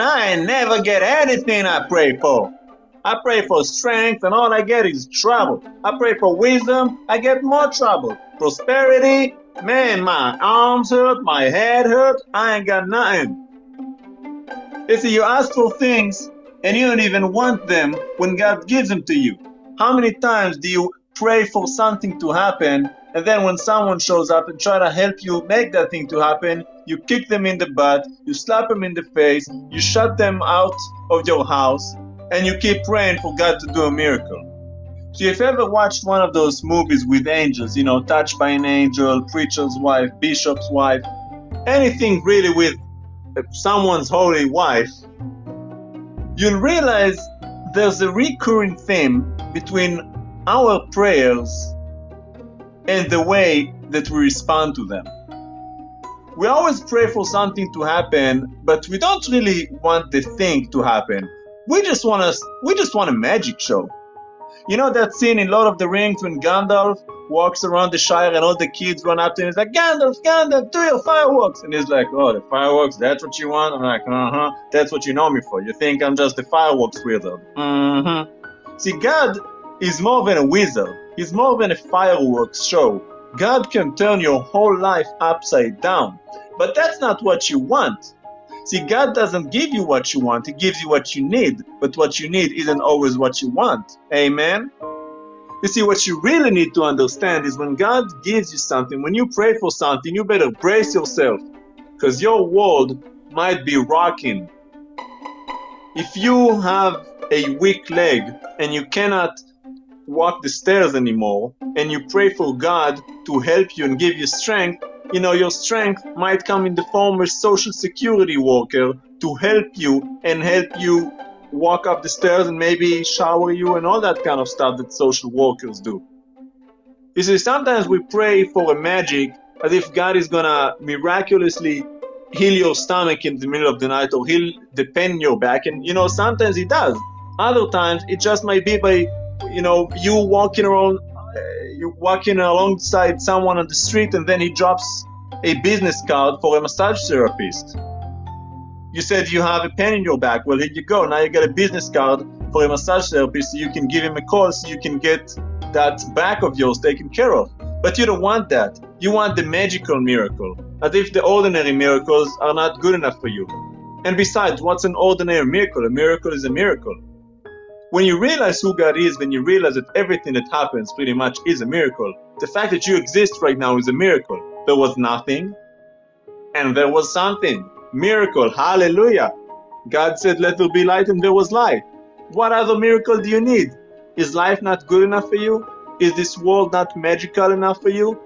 Man, I never get anything I pray for. I pray for strength, and all I get is trouble. I pray for wisdom, I get more trouble. Prosperity, man, my arms hurt, my head hurt, I ain't got nothing. You see, you ask for things, and you don't even want them when God gives them to you. How many times do you pray for something to happen, and then when someone shows up and try to help you make that thing to happen, you kick them in the butt, you slap them in the face, you shut them out of your house, and you keep praying for God to do a miracle. So if you ever watched one of those movies with angels, you know, Touched by an Angel, Preacher's Wife, Bishop's Wife, anything really with someone's holy wife, you'll realize there's a recurring theme between our prayers and the way that we respond to them. We always pray for something to happen, but we don't really want the thing to happen. We just want us we just want a magic show. You know that scene in Lord of the Rings when Gandalf walks around the Shire and all the kids run up to him. He's like, Gandalf, Gandalf, do your fireworks. And he's like, oh, the fireworks, that's what you want? I'm like, uh huh, that's what you know me for. You think I'm just the fireworks wizard. Mm hmm. See, God is more than a wizard, He's more than a fireworks show. God can turn your whole life upside down. But that's not what you want. See, God doesn't give you what you want, He gives you what you need. But what you need isn't always what you want. Amen? You see, what you really need to understand is when God gives you something, when you pray for something, you better brace yourself because your world might be rocking. If you have a weak leg and you cannot walk the stairs anymore and you pray for God to help you and give you strength, you know, your strength might come in the form of a social security worker to help you and help you walk up the stairs and maybe shower you and all that kind of stuff that social workers do. You see, sometimes we pray for a magic as if God is gonna miraculously heal your stomach in the middle of the night or heal the pain in your back. And you know, sometimes He does. Other times it just might be by, you know, you walking around, uh, you walking alongside someone on the street and then he drops a business card for a massage therapist. You said you have a pain in your back. Well, here you go. Now you get a business card for a massage therapist you can give him a call so you can get that back of yours taken care of. But you don't want that. You want the magical miracle, as if the ordinary miracles are not good enough for you. And besides, what's an ordinary miracle? A miracle is a miracle. When you realize who God is, when you realize that everything that happens pretty much is a miracle, the fact that you exist right now is a miracle. There was nothing, and there was something. Miracle, hallelujah. God said, Let there be light, and there was light. What other miracle do you need? Is life not good enough for you? Is this world not magical enough for you?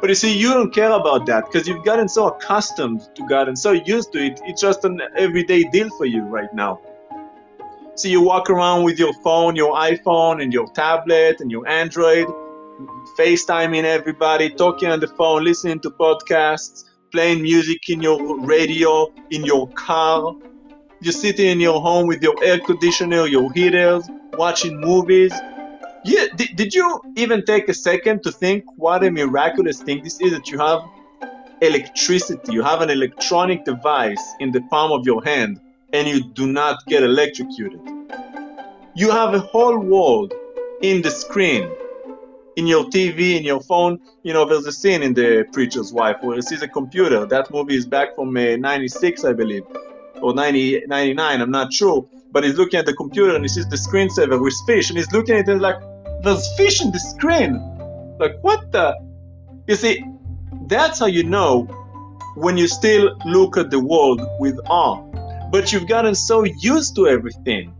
But you see, you don't care about that because you've gotten so accustomed to God and so used to it. It's just an everyday deal for you right now. So you walk around with your phone, your iPhone, and your tablet and your Android, FaceTiming everybody, talking on the phone, listening to podcasts, playing music in your radio, in your car. You're sitting in your home with your air conditioner, your heaters, watching movies. Yeah, did, did you even take a second to think what a miraculous thing this is that you have electricity, you have an electronic device in the palm of your hand, and you do not get electrocuted? You have a whole world in the screen in your TV, in your phone. You know, there's a scene in The Preacher's Wife where he sees a computer. That movie is back from uh, 96, I believe, or 90, 99, I'm not sure. But he's looking at the computer and he sees the screensaver with fish, and he's looking at it like, there's fish in the screen. Like, what the? You see, that's how you know when you still look at the world with awe. But you've gotten so used to everything.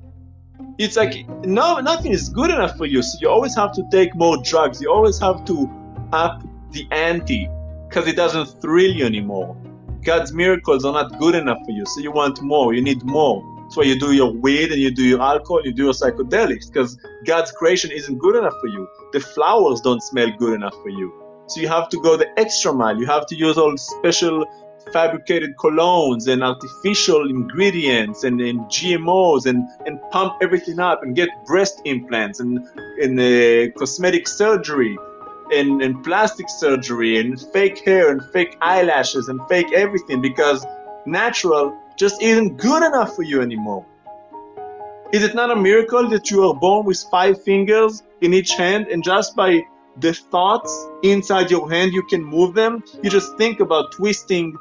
It's like no nothing is good enough for you. So you always have to take more drugs. You always have to up the ante because it doesn't thrill you anymore. God's miracles are not good enough for you. So you want more. You need more. That's why you do your weed and you do your alcohol you do your psychedelics because god's creation isn't good enough for you. The flowers don't smell good enough for you. So you have to go the extra mile. You have to use all special fabricated colognes and artificial ingredients and, and GMOs and, and pump everything up and get breast implants and, and uh, cosmetic surgery and, and plastic surgery and fake hair and fake eyelashes and fake everything because natural just isn't good enough for you anymore. Is it not a miracle that you are born with five fingers in each hand and just by the thoughts inside your hand you can move them? You just think about twisting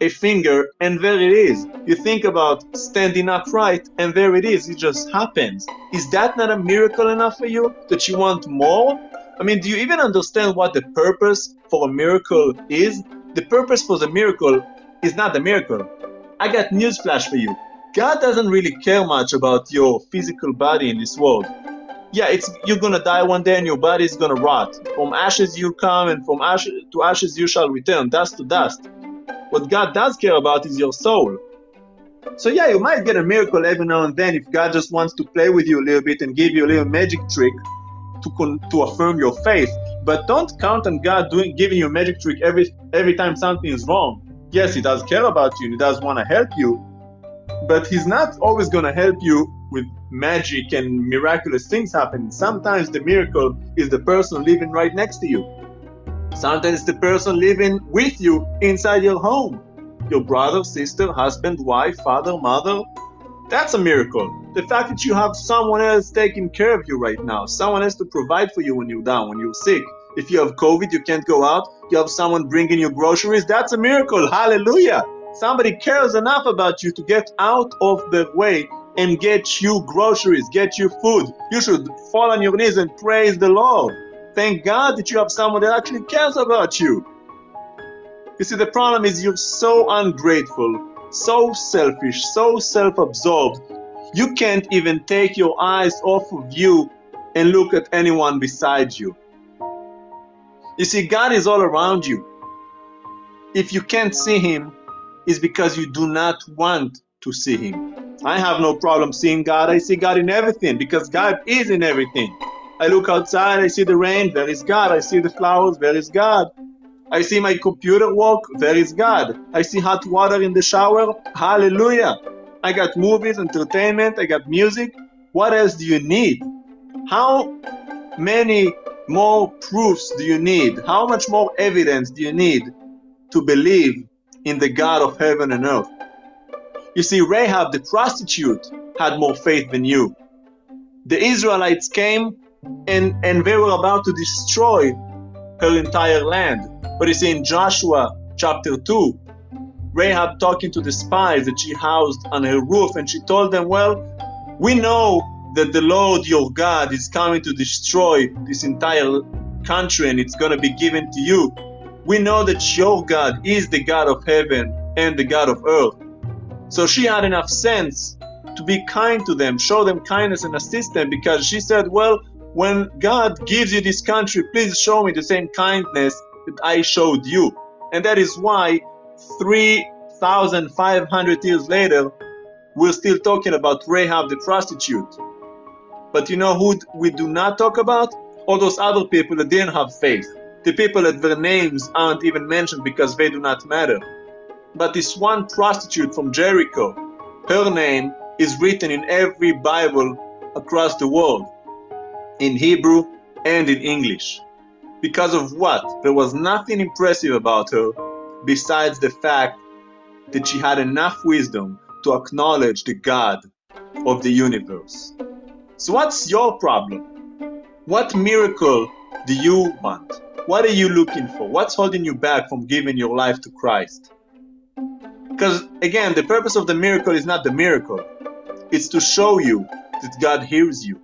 a finger and there it is. You think about standing upright and there it is. It just happens. Is that not a miracle enough for you that you want more? I mean, do you even understand what the purpose for a miracle is? The purpose for the miracle is not the miracle. I got news flash for you. God doesn't really care much about your physical body in this world. Yeah, it's you're gonna die one day and your body is gonna rot. From ashes you come, and from ashes to ashes you shall return, dust to dust. What God does care about is your soul. So yeah, you might get a miracle every now and then if God just wants to play with you a little bit and give you a little magic trick to con- to affirm your faith. But don't count on God doing giving you a magic trick every every time something is wrong. Yes, He does care about you and He does want to help you, but he's not always going to help you with magic and miraculous things happen. Sometimes the miracle is the person living right next to you. Sometimes the person living with you inside your home. Your brother, sister, husband, wife, father, mother. That's a miracle. The fact that you have someone else taking care of you right now, someone else to provide for you when you're down, when you're sick. If you have COVID, you can't go out, you have someone bringing you groceries. That's a miracle. Hallelujah. Somebody cares enough about you to get out of the way and get you groceries, get you food. You should fall on your knees and praise the Lord. Thank God that you have someone that actually cares about you. You see, the problem is you're so ungrateful, so selfish, so self absorbed. You can't even take your eyes off of you and look at anyone beside you. You see, God is all around you. If you can't see Him, it's because you do not want to see Him. I have no problem seeing God. I see God in everything because God is in everything. I look outside, I see the rain, there is God. I see the flowers, there is God. I see my computer work, there is God. I see hot water in the shower, hallelujah. I got movies, entertainment, I got music. What else do you need? How many more proofs do you need? How much more evidence do you need to believe in the God of heaven and earth. You see, Rahab the prostitute had more faith than you. The Israelites came and, and they were about to destroy her entire land. But you see, in Joshua chapter 2, Rahab talking to the spies that she housed on her roof, and she told them, Well, we know that the Lord your God is coming to destroy this entire country and it's going to be given to you we know that your God is the God of heaven and the God of earth. So she had enough sense to be kind to them, show them kindness and assist them because she said, Well, when God gives you this country, please show me the same kindness that I showed you. And that is why 3,500 years later, we're still talking about Rahab the prostitute. But you know who we do not talk about? All those other people that didn't have faith the people that their names aren't even mentioned because they do not matter. But this one prostitute from Jericho, her name is written in every Bible across the world, in Hebrew and in English. Because of what? There was nothing impressive about her besides the fact that she had enough wisdom to acknowledge the God of the universe. So, what's your problem? What miracle do you want? What are you looking for? What's holding you back from giving your life to Christ? Because again, the purpose of the miracle is not the miracle, it's to show you that God hears you.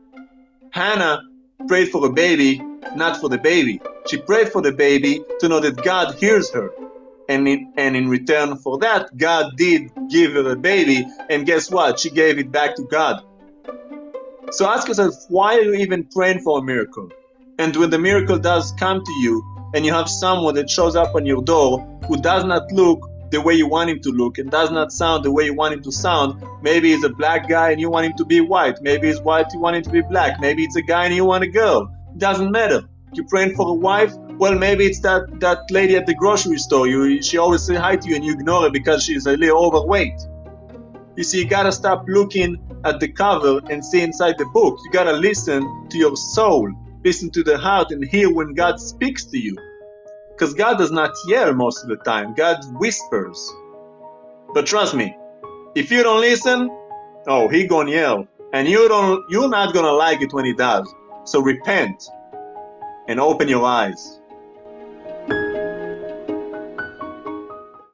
Hannah prayed for a baby, not for the baby. She prayed for the baby to know that God hears her. And in, and in return for that, God did give her a baby. And guess what? She gave it back to God. So ask yourself, why are you even praying for a miracle? And when the miracle does come to you, and you have someone that shows up on your door who does not look the way you want him to look and does not sound the way you want him to sound, maybe he's a black guy and you want him to be white, maybe he's white, you want him to be black, maybe it's a guy and you want a girl. It doesn't matter. You're praying for a wife, well, maybe it's that, that lady at the grocery store. You, she always say hi to you and you ignore her because she's a little overweight. You see, you gotta stop looking at the cover and see inside the book. You gotta listen to your soul listen to the heart and hear when God speaks to you. Because God does not yell most of the time, God whispers. But trust me, if you don't listen, oh, he gonna yell, and you don't, you're not gonna like it when he does. So repent and open your eyes.